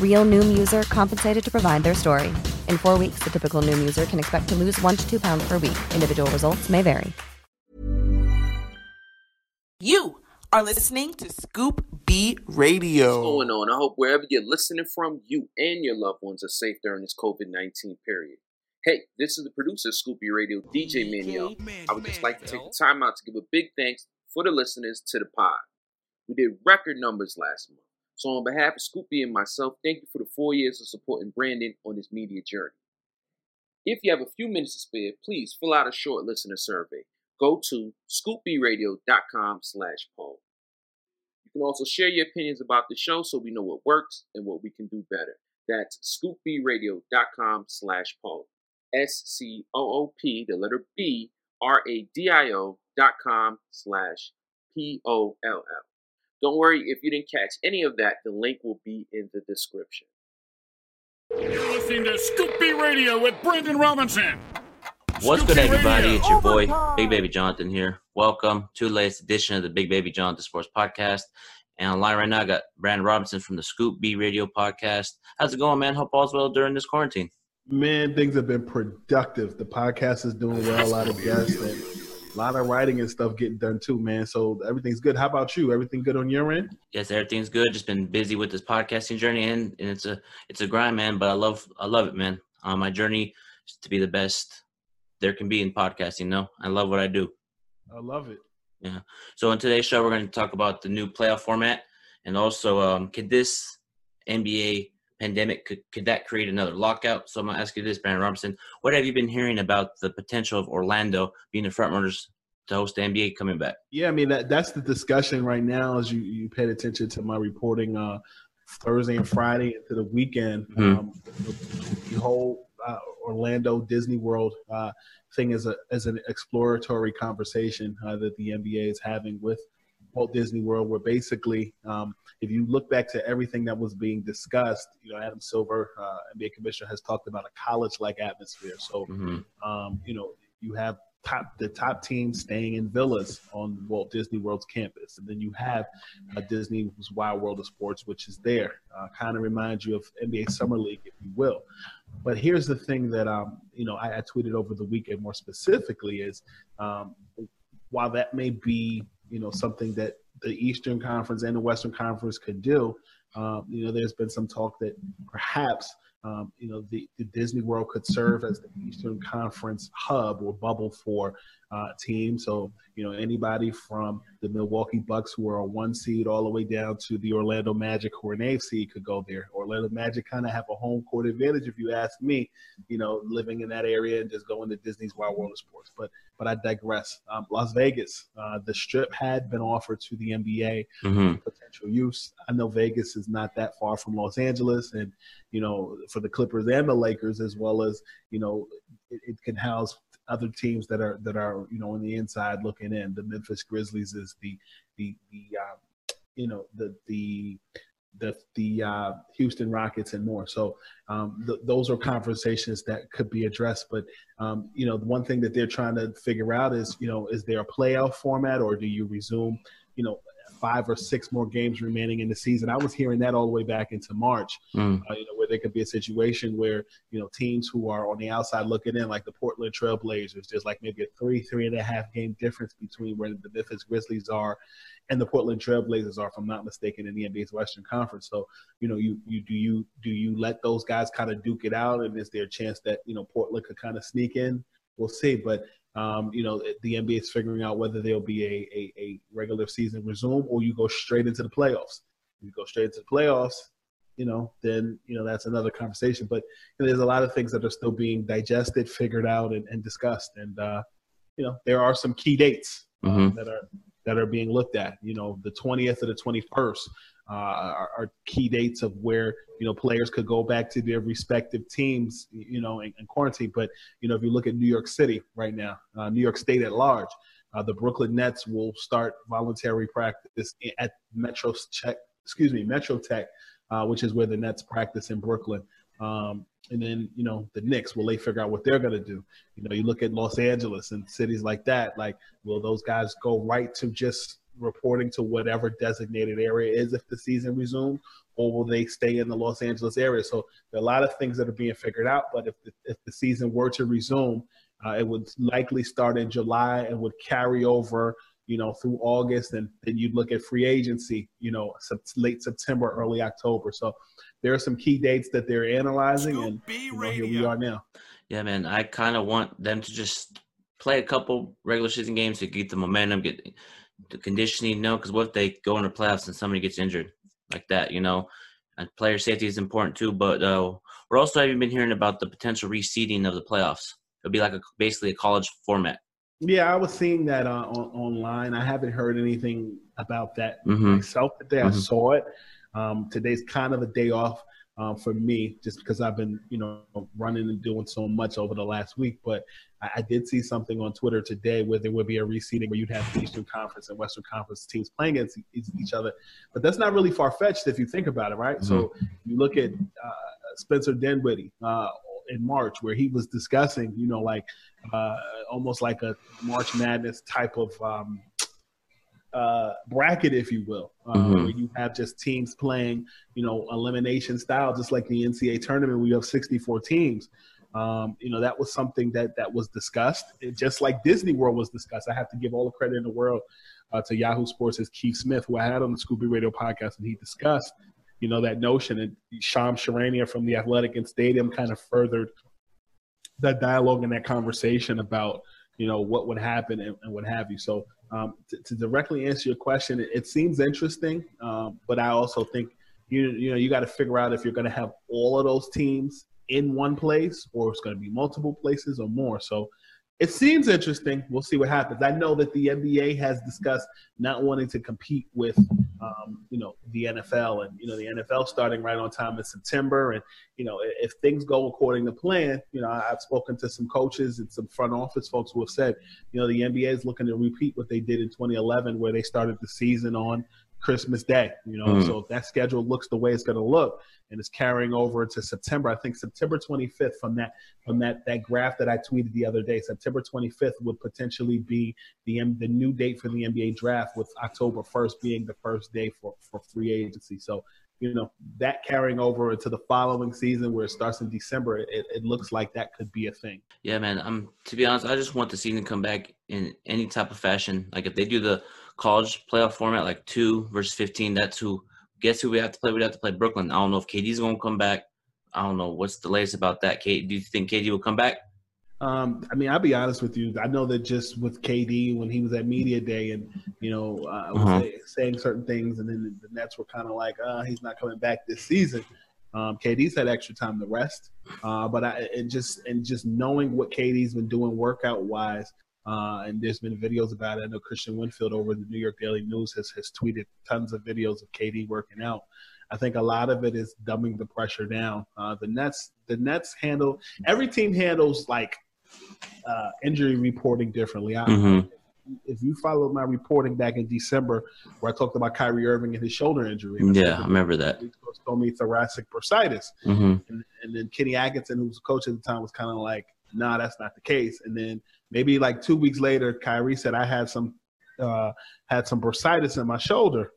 Real Noom user compensated to provide their story. In four weeks, the typical Noom user can expect to lose one to two pounds per week. Individual results may vary. You are listening to Scoop B Radio. What's going on? I hope wherever you're listening from, you and your loved ones are safe during this COVID 19 period. Hey, this is the producer of Scoop B Radio, DJ Manuel. I would just like to take the time out to give a big thanks for the listeners to the pod. We did record numbers last month. So, on behalf of Scoop B and myself, thank you for the four years of supporting Brandon on this media journey. If you have a few minutes to spare, please fill out a short listener survey. Go to scoopbradio.com slash poll. You can also share your opinions about the show so we know what works and what we can do better. That's scoopbradio.com slash poll. S-C-O-O-P, the letter B, R-A-D-I-O dot com slash P-O-L-L. Don't worry if you didn't catch any of that, the link will be in the description. You're listening to Scoop B Radio with Brandon Robinson. What's Scoop good, everybody? Radio. It's your boy, Big Baby Jonathan here. Welcome to the latest edition of the Big Baby Jonathan Sports Podcast. And online right now, I got Brandon Robinson from the Scoop B Radio Podcast. How's it going, man? Hope all's well during this quarantine. Man, things have been productive. The podcast is doing well. A lot of guests and a lot of writing and stuff getting done too, man. So everything's good. How about you? Everything good on your end? Yes, everything's good. Just been busy with this podcasting journey, and, and it's a it's a grind, man. But I love I love it, man. Uh, my journey is to be the best there can be in podcasting. No, I love what I do. I love it. Yeah. So in today's show, we're going to talk about the new playoff format, and also um, could this NBA pandemic could, could that create another lockout? So I'm going to ask you this, Brandon Robinson. What have you been hearing about the potential of Orlando being the front runners to host the NBA coming back? Yeah, I mean that that's the discussion right now. As you you paid attention to my reporting uh, Thursday and Friday into the weekend, Mhm. um, the, the whole uh, Orlando Disney World uh, thing is a as an exploratory conversation uh, that the NBA is having with Walt Disney World, where basically, um, if you look back to everything that was being discussed, you know, Adam Silver, uh, NBA commissioner, has talked about a college-like atmosphere. So, Mhm. um, you know, you have top the top teams staying in villas on Walt Disney World's campus, and then you have uh, Disney's Wild World of Sports, which is there. Uh, kind of reminds you of NBA Summer League, if you will. But here's the thing that um, you know I, I tweeted over the weekend more specifically is um, while that may be you know something that the Eastern Conference and the Western Conference could do, um, you know there's been some talk that perhaps um, you know the, the Disney World could serve as the Eastern Conference hub or bubble for uh, teams. So you know anybody from the Milwaukee Bucks who are a one seed all the way down to the Orlando Magic who are an eighth seed could go there. Orlando Magic kind of have a home court advantage if you ask me. You know, living in that area and just going to Disney's Wild World of Sports. But but I digress. Um, Las Vegas, uh, the Strip had been offered to the NBA Mhm. potential use. I know Vegas is not that far from Los Angeles, and you know, for the Clippers and the Lakers, as well as you know, it, it can house other teams that are that are you know on the inside looking in. The Memphis Grizzlies is the the the um, you know the the the the uh, Houston Rockets and more. So um, th- those are conversations that could be addressed. But um, you know, the one thing that they're trying to figure out is you know, is there a playoff format or do you resume? You know, five or six more games remaining in the season. I was hearing that all the way back into March, mm. uh, you know, where there could be a situation where you know teams who are on the outside looking in, like the Portland Trailblazers, there's like maybe a three, three and a half game difference between where the Memphis Grizzlies are and the Portland Trailblazers are, if I'm not mistaken, in the NBA's Western Conference. So, you know, you you do you do you let those guys kind of duke it out, and is there a chance that you know Portland could kind of sneak in? We'll see, but um, you know, the NBA is figuring out whether there'll be a, a, a regular season resume or you go straight into the playoffs. If you go straight into the playoffs, you know, then you know that's another conversation. But you know, there's a lot of things that are still being digested, figured out, and, and discussed. And uh, you know, there are some key dates mm-hmm. that are that are being looked at. You know, the 20th or the 21st uh, are, are, key dates of where you know players could go back to their respective teams. You know, in, in quarantine. But you know, if you look at New York City right now, uh, New York State at large, uh, the Brooklyn Nets will start voluntary practice at Metro Tech. Excuse me, Metro Tech, uh, which is where the Nets practice in Brooklyn. Um, and then you know the Knicks will they figure out what they're going to do. You know, you look at Los Angeles and cities like that. Like, will those guys go right to just reporting to whatever designated area is if the season resumes, or will they stay in the Los Angeles area? So there are a lot of things that are being figured out. But if the, if the season were to resume, uh, it would likely start in July and would carry over you know, through August, and then you'd look at free agency, you know, late September, early October. So there are some key dates that they're analyzing, and you know, here we are now. Yeah, man, I kind of want them to just play a couple regular season games to get the momentum, get the conditioning. no, because what if they go into playoffs and somebody gets injured like that? You know, and player safety is important too. But uh, we're also having been hearing about the potential reseeding of the playoffs. It'll be like a basically a college format. Yeah, I was seeing that uh, on, online. I haven't heard anything about that mm-hmm. myself today. Mm-hmm. I saw it. Um, today's kind of a day off um, for me, just because I've been, you know, running and doing so much over the last week. But I, I, did see something on Twitter today where there would be a reseeding where you'd have the Eastern Conference and Western Conference teams playing against each other. But that's not really far fetched if you think about it, right? Mm-hmm. So you look at uh, Spencer Dinwiddie uh, in March where he was discussing, you know, like uh, almost like a March Madness type of um, uh, bracket, if you will, uh, mm-hmm. where you have just teams playing, you know, elimination style, just like the NCAA tournament. We have 64 teams. Um, you know, that was something that that was discussed, it, just like Disney World was discussed. I have to give all the credit in the world uh, to Yahoo Sports' Keith Smith, who I had on the Scoop B Radio podcast, and he discussed, you know, that notion. And Shams Charania from the Athletic and Stadium kind of furthered that dialogue and that conversation about you know what would happen and, and what have you. So um, to, to, directly answer your question, it, it seems interesting, um, but I also think you you know you got to figure out if you're going to have all of those teams in one place or it's going to be multiple places or more. So it seems interesting. We'll see what happens. I know that the NBA has discussed not wanting to compete with, um, you know, the NFL, and you know, the NFL starting right on time in September. And you know, if things go according to plan, you know, I've spoken to some coaches and some front office folks who have said, you know, the NBA is looking to repeat what they did in 2011, where they started the season on Christmas Day. You know, mm-hmm. so if that schedule looks the way it's going to look, and it's carrying over to September. I think September 25th from that from that that graph that I tweeted the other day. September 25th would potentially be the the new date for the NBA draft, with October 1st being the first day for for free agency. So you know that carrying over into the following season where it starts in December, it, it looks like that could be a thing. Yeah, man. Um, to be honest, I just want the season to come back in any type of fashion. Like if they do the college playoff format, like two versus fifteen, that's who guess who we have to play? We have to play Brooklyn. I don't know if KD's going to come back. I don't know what's the latest about that. Kate, do you think KD will come back? Um, I mean, I'll be honest with you. I know that just with KD when he was at media day, and you know, uh, uh-huh. saying certain things, and then the Nets were kind of like, "Uh, he's not coming back this season." Um, KD's had extra time to rest, uh, but I and just and just knowing what KD's been doing workout wise, uh, and there's been videos about it. I know Kristian Winfield over the New York Daily News has, has tweeted tons of videos of KD working out. I think a lot of it is dumbing the pressure down. Uh, the Nets, the Nets handle every team handles like uh, injury reporting differently. I, mm-hmm. if you followed my reporting back in December, where I talked about Kyrie Irving and his shoulder injury. Yeah, I remember that. Told me thoracic bursitis, mm-hmm. and, and, then Kenny Atkinson, who was a coach at the time, was kind of like, "Nah, that's not the case." And then maybe like two weeks later, Kyrie said, "I had some uh, had some bursitis in my shoulder,"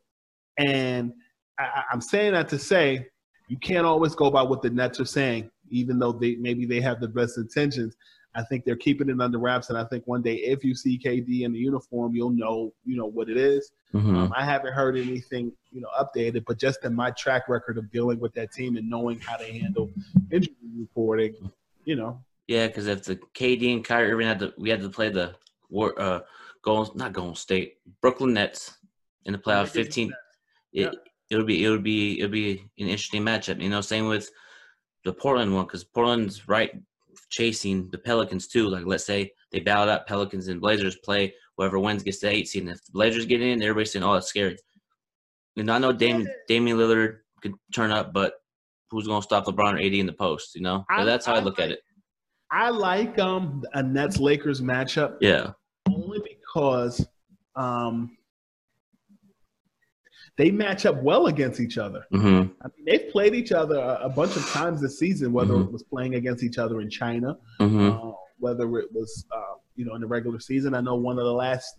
and I, I'm saying that to say you can't always go by what the Nets are saying, even though they maybe they have the best intentions. I think they're keeping it under wraps, and I think one day if you see KD in the uniform, you'll know you know what it is. Mm-hmm. Um, I haven't heard anything you know updated, but just in my track record of dealing with that team and knowing how to handle injury reporting, you know. Yeah, because if the KD and Kyrie Irving had to, we had to play the war, uh, Golden, not Golden State, Brooklyn Nets in the playoff. Fifteen. It, it would be it would be it would be an interesting matchup. You know, same with the Portland one because Portland's right chasing the Pelicans too. Like let's say they battle out Pelicans and Blazers play whoever wins gets the eight seed. And if the Blazers get in, everybody's saying, "Oh, it's scary." And I know Damian Damian Lillard could turn up, but who's going to stop LeBron or AD in the post? You know, so that's how I, look at it. I like um a Nets Lakers matchup. Yeah, only because um they match up well against each other. Mm-hmm. I mean, they've played each other a, a bunch of times this season, whether mm-hmm. it was playing against each other in China, mm-hmm. uh, whether it was uh, you know in the regular season. I know one of the last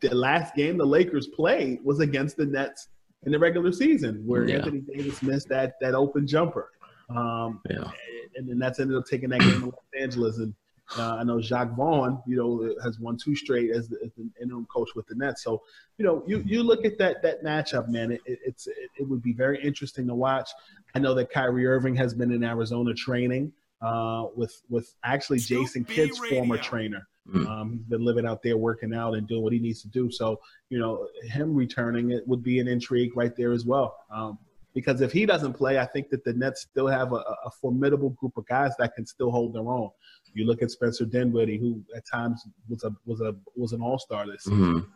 the last game the Lakers played was against the Nets in the regular season, where Yeah. Anthony Davis missed that that open jumper. Um, Yeah. and, and the Nets ended up taking that game to Los Angeles, and uh, I know Jacques Vaughn, you know, has won two straight as the, as the interim coach with the Nets. So, you know, you, you look at that that matchup, man. It, it, it's it, it would be very interesting to watch. I know that Kyrie Irving has been in Arizona training uh, with with actually Jason Kidd's former trainer. Mm. Um, he's been living out there, working out and doing what he needs to do. So, you know, him returning it would be an intrigue right there as well. Um, because if he doesn't play, I think that the Nets still have a, a formidable group of guys that can still hold their own. You look at Spencer Dinwiddie, who at times was a was a was an All Star this season. Mhm.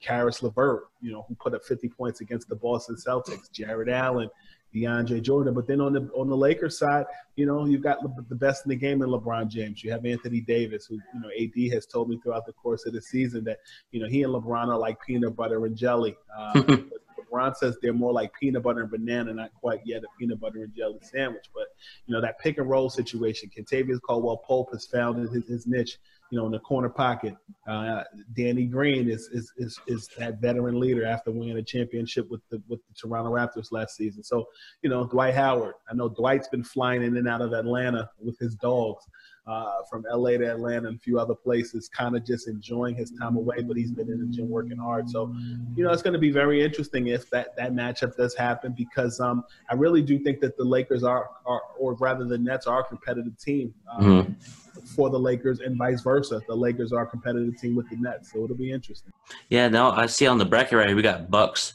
Caris LeVert, you know, who put up 50 points against the Boston Celtics. Jarrett Allen, DeAndre Jordan. But then on the on the Lakers side, you know, you've got the best in the game in LeBron James. You have Anthony Davis, who you know AD has told me throughout the course of the season that you know he and LeBron are like peanut butter and jelly. Uh, LeBron says they're more like peanut butter and banana, not quite yet a peanut butter and jelly sandwich. But you know that pick and roll situation. Kentavious Caldwell Pope has found his, his niche. You know, in the corner pocket. Uh, Danny Green is, is is is that veteran leader after winning a championship with the with the Toronto Raptors last season. So you know Dwight Howard. I know Dwight's been flying in and out of Atlanta with his dogs. Uh, from LA to Atlanta and a few other places, kind of just enjoying his time away, but he's been in the gym working hard. So, you know, it's going to be very interesting if that, that matchup does happen because um, I really do think that the Lakers are, are or rather the Nets are a competitive team um, Mhm. for the Lakers and vice versa. The Lakers are a competitive team with the Nets, so it'll be interesting. Yeah, now I see on the bracket right here, we got Bucks,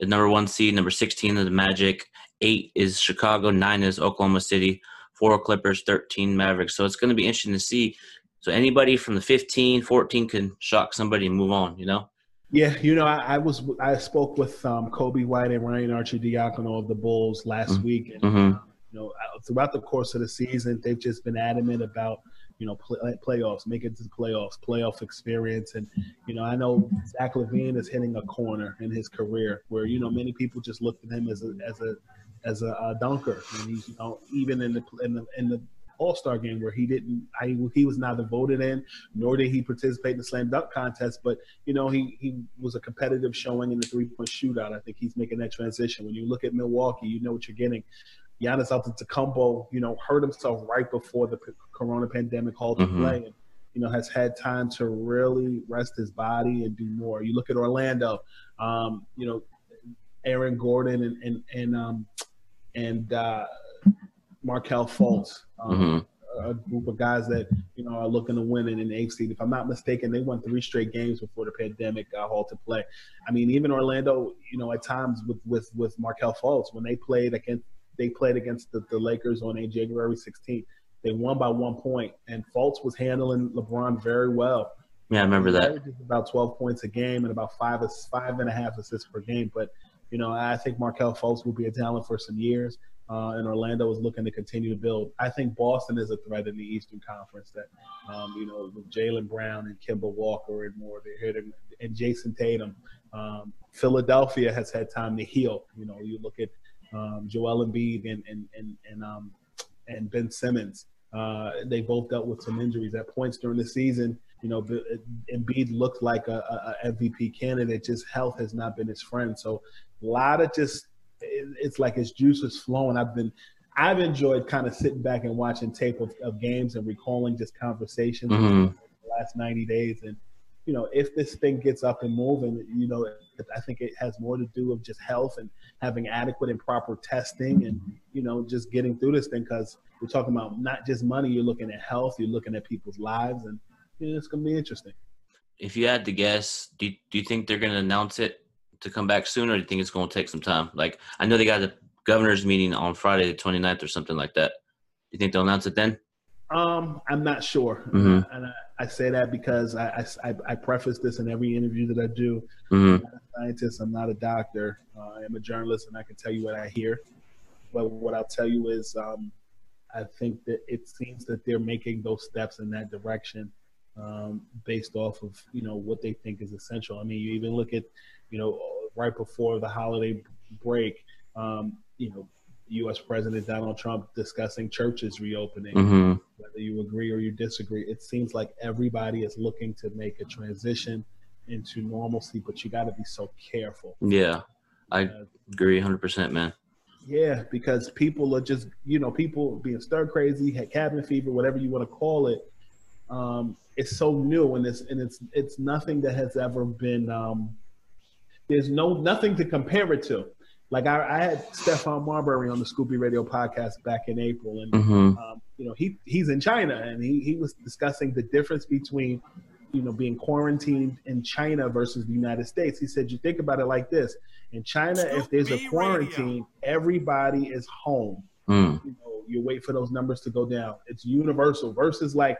the number one seed, number 16 is the Magic, eight is Chicago, nine is Oklahoma City, four Clippers, 13 Mavericks. So it's going to be interesting to see. So anybody from the 15, 14 can shock somebody and move on, you know? Yeah, you know, I, I was I spoke with um, Coby White and Ryan Arcidiacono of the Bulls last week, and Mhm. you know, uh, throughout the course of the season, they've just been adamant about you know play, playoffs, make it to the playoffs, playoff experience, and you know, I know Zach LaVine is hitting a corner in his career where you know many people just looked at him as a as a as a, uh dunker, and he's you know even in the in the in the All Star game where he didn't, I, he was neither voted in nor did he participate in the slam dunk contest. But you know, he he was a competitive showing in the three point shootout. I think he's making that transition. When you look at Milwaukee, you know what you're getting. Giannis Antetokounmpo, you know, hurt himself right before the p- Corona pandemic halted Mhm. play, and you know has had time to really rest his body and do more. You look at Orlando, um, you know, Aaron Gordon and and and um, and uh, Markelle Fultz, um, a group of guys that you know are looking to win in an eighth seed. If I'm not mistaken, they won three straight games before the pandemic uh, halted play. I mean, even Orlando, you know, at times with with with Markelle Fultz when they played against they played against the, the Lakers on a January 16th. They won by one point, and Fultz was handling LeBron very well. Yeah, I remember that. About 12 points a game and about five five and a half assists per game. But you know, I think Markelle Fultz will be a talent for some years. uh, and Orlando is looking to continue to build. I think Boston is a threat in the Eastern Conference. That um, you know, with Jaylen Brown and Kemba Walker and more, they're to, and Jayson Tatum. Um, Philadelphia has had time to heal. You know, you look at um, Joel Embiid and and and and, um, and Ben Simmons. Uh, they both dealt with some injuries at points during the season. You know, Embiid looked like a, a MVP candidate. Just health has not been his friend. So a lot of just it's like his juice is flowing. I've been I've enjoyed kind of sitting back and watching tape of, of games and recalling just conversations mm-hmm. the last 90 days. And, you know, if this thing gets up and moving, you know, I think it has more to do with just health and having adequate and proper testing and, you know, just getting through this thing because we're talking about not just money, you're looking at health, you're looking at people's lives, and you know, it's going to be interesting. If you had to guess, do, do you think they're going to announce it to come back soon, or do you think it's going to take some time? Like, I know they got a governor's meeting on Friday the 29th or something like that. You think they'll announce it then? Um, I'm not sure, mm-hmm. and I, I, say that because I, I, I preface this in every interview that I do. Mm-hmm. I'm not a scientist. I'm not a doctor. Uh, I am a journalist, and I can tell you what I hear. But what I'll tell you is, um, I think that it seems that they're making those steps in that direction um, based off of you know what they think is essential. I mean, you even look at you know right before the holiday break, um, you know, U.S. President Donald Trump discussing churches reopening. Mm-hmm. Whether you agree or you disagree, it seems like everybody is looking to make a transition into normalcy, but you got to be so careful. Yeah, I uh, agree 100%, man. Yeah, because people are just, you know, people being stir crazy, had cabin fever, whatever you want to call it. Um, it's so new and it's and it's it's nothing that has ever been um, there's no nothing to compare it to. Like I, I had Stephon Marbury on the Scoop B Radio podcast back in April, and mm-hmm. um, you know he he's in China, and he he was discussing the difference between you know being quarantined in China versus the United States. He said, you think about it like this: in China, Scoop if there's a quarantine, Radio. everybody is home. Mm. You know, you wait for those numbers to go down. It's universal versus like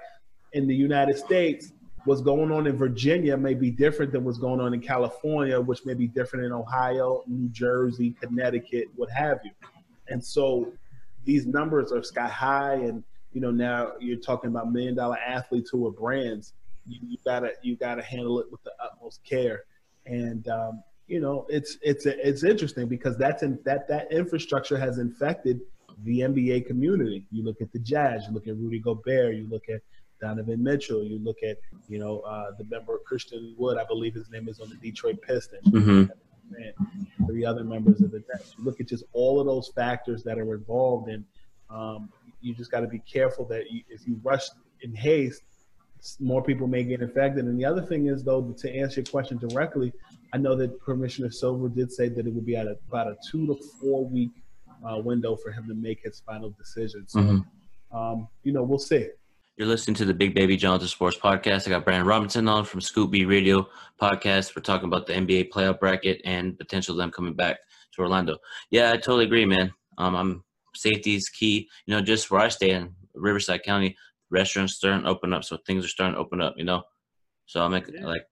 in the United States, what's going on in Virginia may be different than what's going on in California, which may be different in Ohio, New Jersey, Connecticut, what have you. And so these numbers are sky high, and you know now you're talking about million dollar athletes who are brands. You, you gotta you gotta handle it with the utmost care, and um, you know it's it's it's interesting because that's in that that infrastructure has infected the NBA community. You look at the Jazz, you look at Rudy Gobert, you look at Donovan Mitchell. You look at, you know, uh, the member Christian Wood, I believe his name is on the Detroit Pistons. Mm-hmm. And three other members of the Nets. You look at just all of those factors that are involved, and um, you just got to be careful that you, if you rush in haste, more people may get infected. And the other thing is, though, to answer your question directly, I know that Commissioner Silver did say that it would be at a, about a two to four week uh, window for him to make his final decision. So, mm-hmm. um, you know, we'll see. You're listening to the Big Baby Jonathan Sports Podcast. I got Brandon Robinson on from Scoop B Radio Podcast. We're talking about the NBA playoff bracket and potential them coming back to Orlando. Yeah, I totally agree, man. Um, I'm safety is key. You know, just where I stay in Riverside County, restaurants starting to open up, so things are starting to open up. You know, so I'm like, yeah. like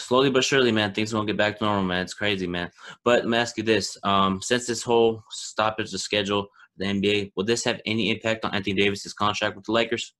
slowly but surely, man, things won't get back to normal, man. It's crazy, man. But let me ask you this: um, since this whole stoppage of schedule, the NBA, will this have any impact on Anthony Davis's contract with the Lakers?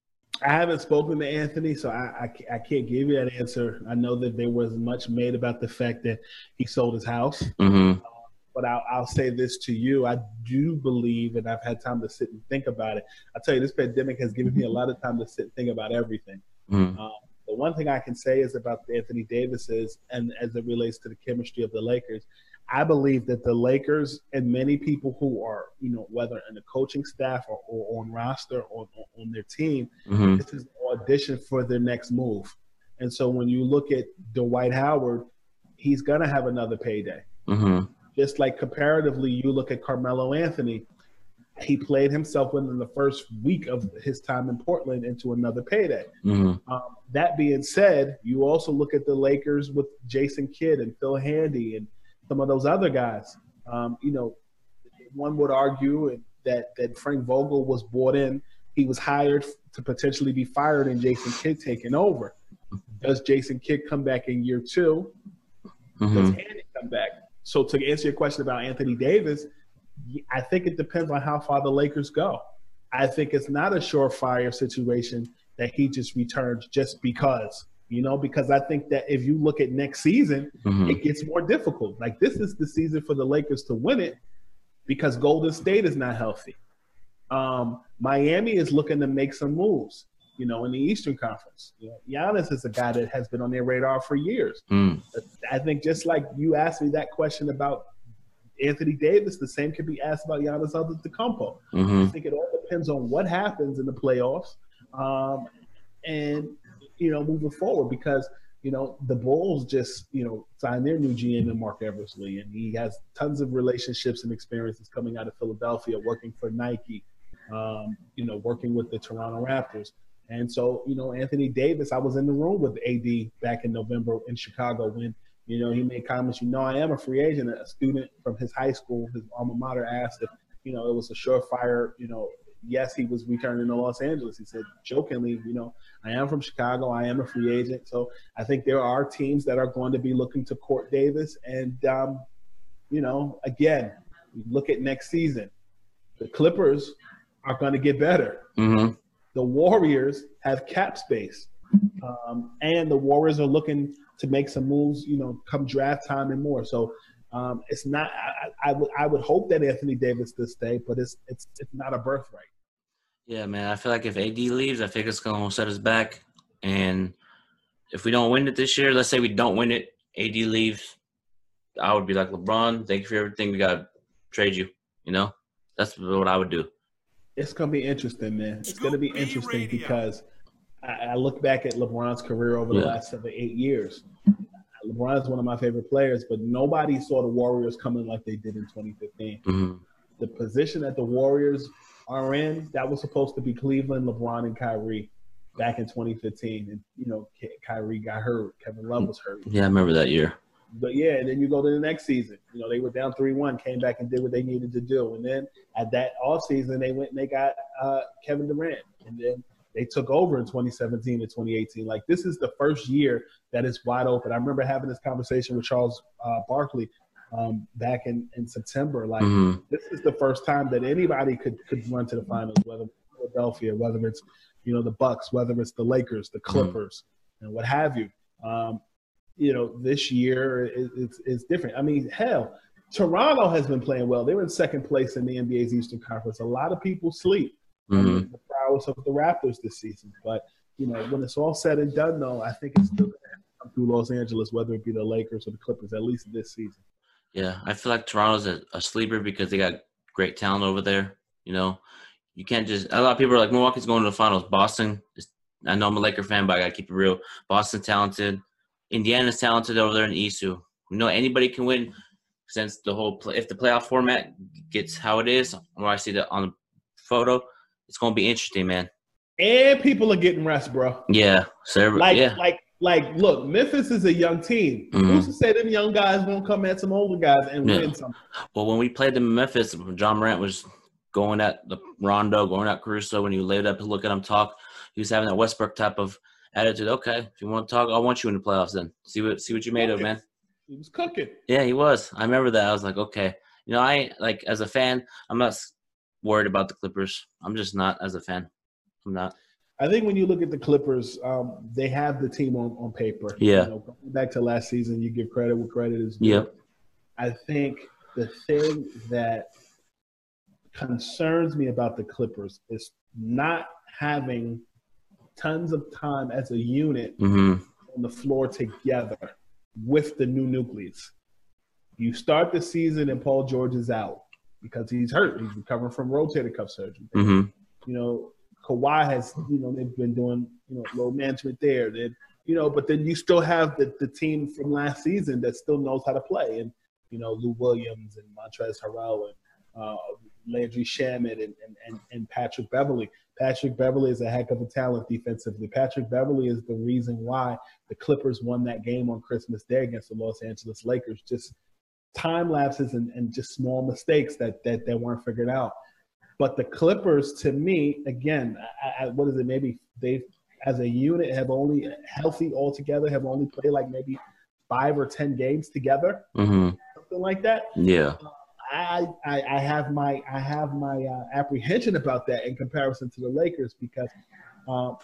I haven't spoken to Anthony, so I, I, I, can't give you that answer. I know that there was much made about the fact that he sold his house. Mm-hmm. Uh, but I'll, I'll, say this to you. I do believe, and I've had time to sit and think about it. I tell you, this pandemic has given me a lot of time to sit and think about everything. Mm-hmm. Um, the one thing I can say is about Anthony Davis is, and as it relates to the chemistry of the Lakers, I believe that the Lakers and many people who are, you know, whether in the coaching staff or, or on roster or, or, on their team, mm-hmm. this is an audition for their next move. And so when you look at Dwight Howard, he's going to have another payday. Mm-hmm. Just like comparatively, you look at Carmelo Anthony, he played himself within the first week of his time in Portland into another payday. Mm-hmm. Um, that being said, you also look at the Lakers with Jason Kidd and Phil Handy and some of those other guys. Um, you know, one would argue that that Frank Vogel was bought in. He was hired to potentially be fired, and Jason Kidd taking over. Does Jason Kidd come back in year 2 mm-hmm. Does Andy come back? So to answer your question about Anthony Davis, I think it depends on how far the Lakers go. I think it's not a surefire situation that he just returns just because, you know, because I think that if you look at next season, Mhm. it gets more difficult. Like this is the season for the Lakers to win it because Golden State is not healthy. Um, Miami is looking to make some moves, you know, in the Eastern Conference. You know, Giannis is a guy that has been on their radar for years. Mm. I think just like you asked me that question about Anthony Davis, the same could be asked about Giannis Antetokounmpo. Mhm. I think it all depends on what happens in the playoffs, um, and you know, moving forward because you know the Bulls just you know signed their new GM in Marc Eversley, and he has tons of relationships and experiences coming out of Philadelphia, working for Nike, um, you know, working with the Toronto Raptors. And so, you know, Anthony Davis, I was in the room with AD back in November in Chicago when, you know, he made comments, you know, I am a free agent. A student from his high school, his alma mater, asked if, you know, it was a surefire, you know, yes, he was returning to Los Angeles. He said jokingly, you know, I am from Chicago. I am a free agent. So I think there are teams that are going to be looking to court Davis. And, um, you know, again, look at next season, the Clippers are going to get better. hmm The Warriors have cap space. Um, and the Warriors are looking to make some moves, you know, come draft time and more. So um, it's not. I, would I would hope that Anthony Davis does stay, but it's it's it's not a birthright. Yeah, man. I feel like if AD leaves, I think it's gonna set us back. And if we don't win it this year, let's say we don't win it, AD leaves, I would be like LeBron. Thank you for everything. We gotta trade you. You know, that's what I would do. It's gonna be interesting, man. It's gonna be interesting because I, I look back at LeBron's career over the Yeah. last seven, eight years. LeBron's one of my favorite players, but nobody saw the Warriors coming like they did in 2015. Mhm. The position that the Warriors are in, that was supposed to be Cleveland, LeBron, and Kyrie back in 2015. And, you know, Kyrie got hurt. Kevin Love was hurt. Yeah, I remember that year. But yeah, and then you go to the next season. You know, they were down three one, came back and did what they needed to do. And then at that off season, they went and they got uh, Kevin Durant. And then they took over in 2017 and 2018. Like this is the first year that is wide open. I remember having this conversation with Charles uh, Barkley um, back in, in September. Like Mhm. this is the first time that anybody could could run to the finals, whether it's Philadelphia, whether it's you know the Bucks, whether it's the Lakers, the Clippers, and what have you. Um, you know, this year is, is, is different. I mean, hell, Toronto has been playing well. They were in second place in the NBA's Eastern Conference. A lot of people sleep Mhm. the prowess of the Raptors this season. But, you know, when it's all said and done, though, I think it's still going to come through Los Angeles, whether it be the Lakers or the Clippers, at least this season. Yeah, I feel like Toronto's a, a sleeper because they got great talent over there. You know, you can't just. A lot of people are like Milwaukee's going to the finals. Boston, is, I know I'm a Laker fan, but I gotta keep it real. Boston talented. Indiana's talented over there in Isu. You know, anybody can win since the whole play, if the playoff format gets how it is, or I see that on the photo, it's gonna be interesting, man. And people are getting rest, bro. Yeah, so Like, yeah, like, like, look, Memphis is a young team. Mhm. Who's to say them young guys won't come at some older guys and Yeah. win something? Well, when we played them in Memphis, Ja Morant was going at the Rondo, going at Caruso. When you laid up to look at him talk, he was having that Westbrook type of attitude. Okay, if you want to talk, I want you in the playoffs. Then see what see what you made of, man. He was cooking. Yeah, he was. I remember that. I was like, okay, you know, I like as a fan, I'm not worried about the Clippers. I'm just not as a fan. I'm not. I think when you look at the Clippers, um, they have the team on, on paper. Yeah. You know, going back to last season, you give credit where credit is due. Yep. I think the thing that concerns me about the Clippers is not having tons of time as a unit hmm on the floor together with the new nucleus. You start the season and Paul George is out because he's hurt. He's recovering from rotator cuff surgery. hmm You know, Kawhi has, you know, they've been doing, you know, load management there. Then, you know, but then you still have the, the team from last season that still knows how to play. And, you know, Lou Williams and Montrezl Harrell and uh, Landry Shamet and, and, and, and Patrick Beverley. Patrick Beverley is a heck of a talent defensively. Patrick Beverley is the reason why the Clippers won that game on Christmas Day against the Los Angeles Lakers. Just time lapses and, and just small mistakes that, that, that weren't figured out. But the Clippers, to me, again, I, I, what is it? Maybe they, as a unit, have only healthy altogether, have only played like maybe five or ten games together, hmm something like that. Yeah. I, I, I have my I have my uh, apprehension about that in comparison to the Lakers because um,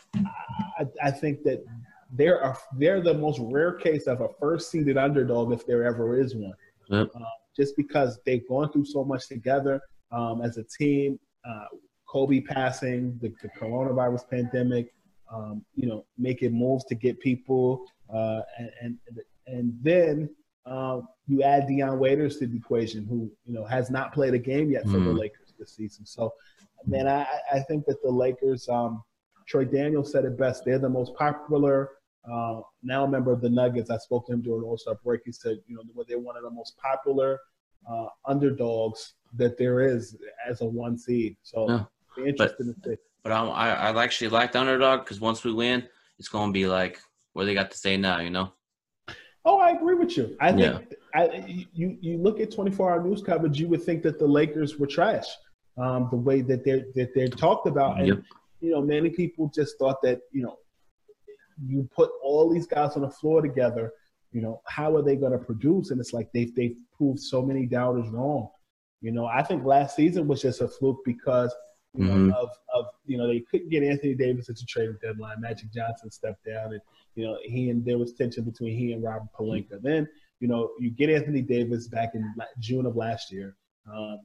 I, I think that they're a, they're the most rare case of a first seeded underdog if there ever is one. Yep. Uh, just because they've gone through so much together um, as a team, uh, Kobe passing, the, the coronavirus pandemic, um, you know, making moves to get people, uh, and, and and then um, you add Dion Waiters to the equation, who you know has not played a game yet for mm. the mm-hmm. Lakers this season. So, man, I, I think that the Lakers. Um, Troy Daniels said it best. They're the most popular. Uh, now a member of the Nuggets. I spoke to him during All Star break. He said, you know, they're one of the most popular uh, underdogs that there is as a one seed. So, no, be interested but, to see. But I, I actually like the underdog because once we win, it's going to be like what they got to say now, you know. Oh, I agree with you. I think yeah. I, you you look at 24 hour news coverage, you would think that the Lakers were trash. Um, the way that they're that they're talked about, and yep. you know, many people just thought that you know, you put all these guys on the floor together. You know, how are they going to produce? And it's like they've they've proved so many doubters wrong. You know, I think last season was just a fluke because you know, mm-hmm. of of you know they couldn't get Anthony Davis at the trading deadline. Magic Johnson stepped down, and you know he and there was tension between he and Robert Pelinka. Then you know you get Anthony Davis back in June of last year. Um,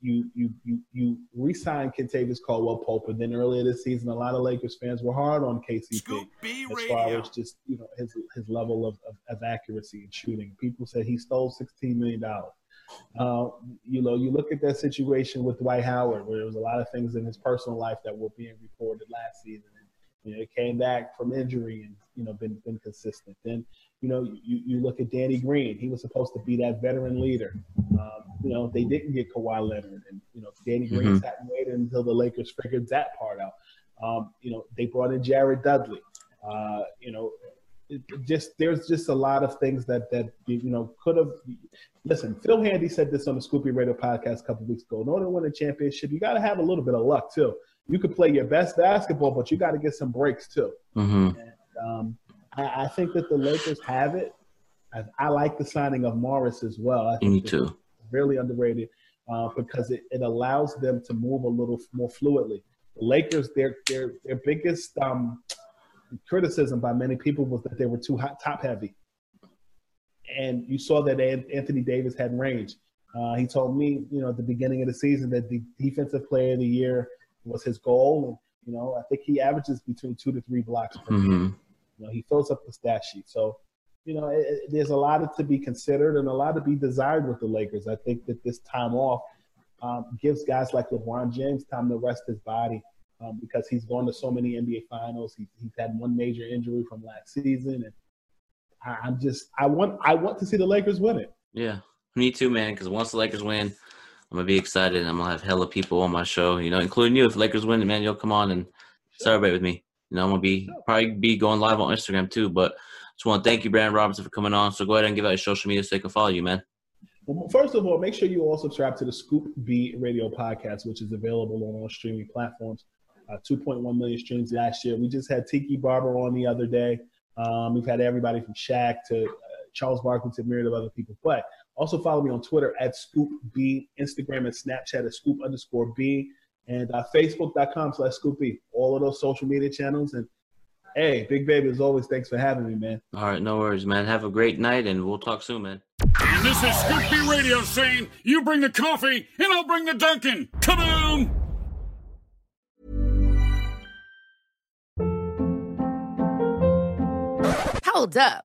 you you you you re-signed Kentavious Caldwell Pope, and then earlier this season, a lot of Lakers fans were hard on KCP as far as just you know his his level of, of, of accuracy and shooting. People said he stole sixteen million dollars. Uh, you know, you look at that situation with Dwight Howard, where there was a lot of things in his personal life that were being reported last season. You know, came back from injury and you know been been consistent. Then you know you, you look at Danny Green. He was supposed to be that veteran leader. Um, you know they didn't get Kawhi Leonard, and you know Danny Green mm-hmm. sat and waited until the Lakers figured that part out. Um, you know they brought in Jared Dudley. Uh, you know just there's just a lot of things that that you know could have. Listen, Phil Handy said this on the Scoop B Radio podcast a couple weeks ago. In order to win a championship, you got to have a little bit of luck too. You could play your best basketball, but you got to get some breaks too. Mm-hmm. And, um, I, I, think that the Lakers have it. I, I, like the signing of Morris as well. I think Me too. Really underrated uh, because it, it allows them to move a little more fluidly. The Lakers, their their their biggest um, criticism by many people was that they were too hot, top heavy. And you saw that Anthony Davis had range. Uh, he told me, you know, at the beginning of the season that the defensive player of the year was his goal. And, you know, I think he averages between two to three blocks per mm-hmm. game. You know, he fills up the stat sheet. So, you know, it, it, there's a lot to be considered and a lot to be desired with the Lakers. I think that this time off um, gives guys like LeBron James time to rest his body um, because he's gone to so many NBA finals. He, he's had one major injury from last season, and I, am just I want I want to see the Lakers win it. Yeah, me too, man. Because once the Lakers win, I'm gonna be excited. And I'm gonna have hella people on my show, you know, including you. If Lakers win, man, you'll come on and celebrate with me. You know, I'm gonna be probably be going live on Instagram too. But just want to thank you, Brandon Robinson, for coming on. So go ahead and give out your social media so they can follow you, man. Well, first of all, make sure you all subscribe to the Scoop B Radio podcast, which is available on all streaming platforms uh, 2.1 million streams last year. We just had Tiki Barber on the other day. Um, we've had everybody from Shaq to uh, Charles Barkley to a myriad of other people. But also follow me on Twitter at Scoop B, Instagram and Snapchat at Scoop underscore B, and uh, Facebook.com slash Scoop B. All of those social media channels. And hey, Big Baby, as always, thanks for having me, man. All right, no worries, man. Have a great night, and we'll talk soon, man. And this is Scoop B Radio saying, you bring the coffee, and I'll bring the Dunkin'. on! Hold up.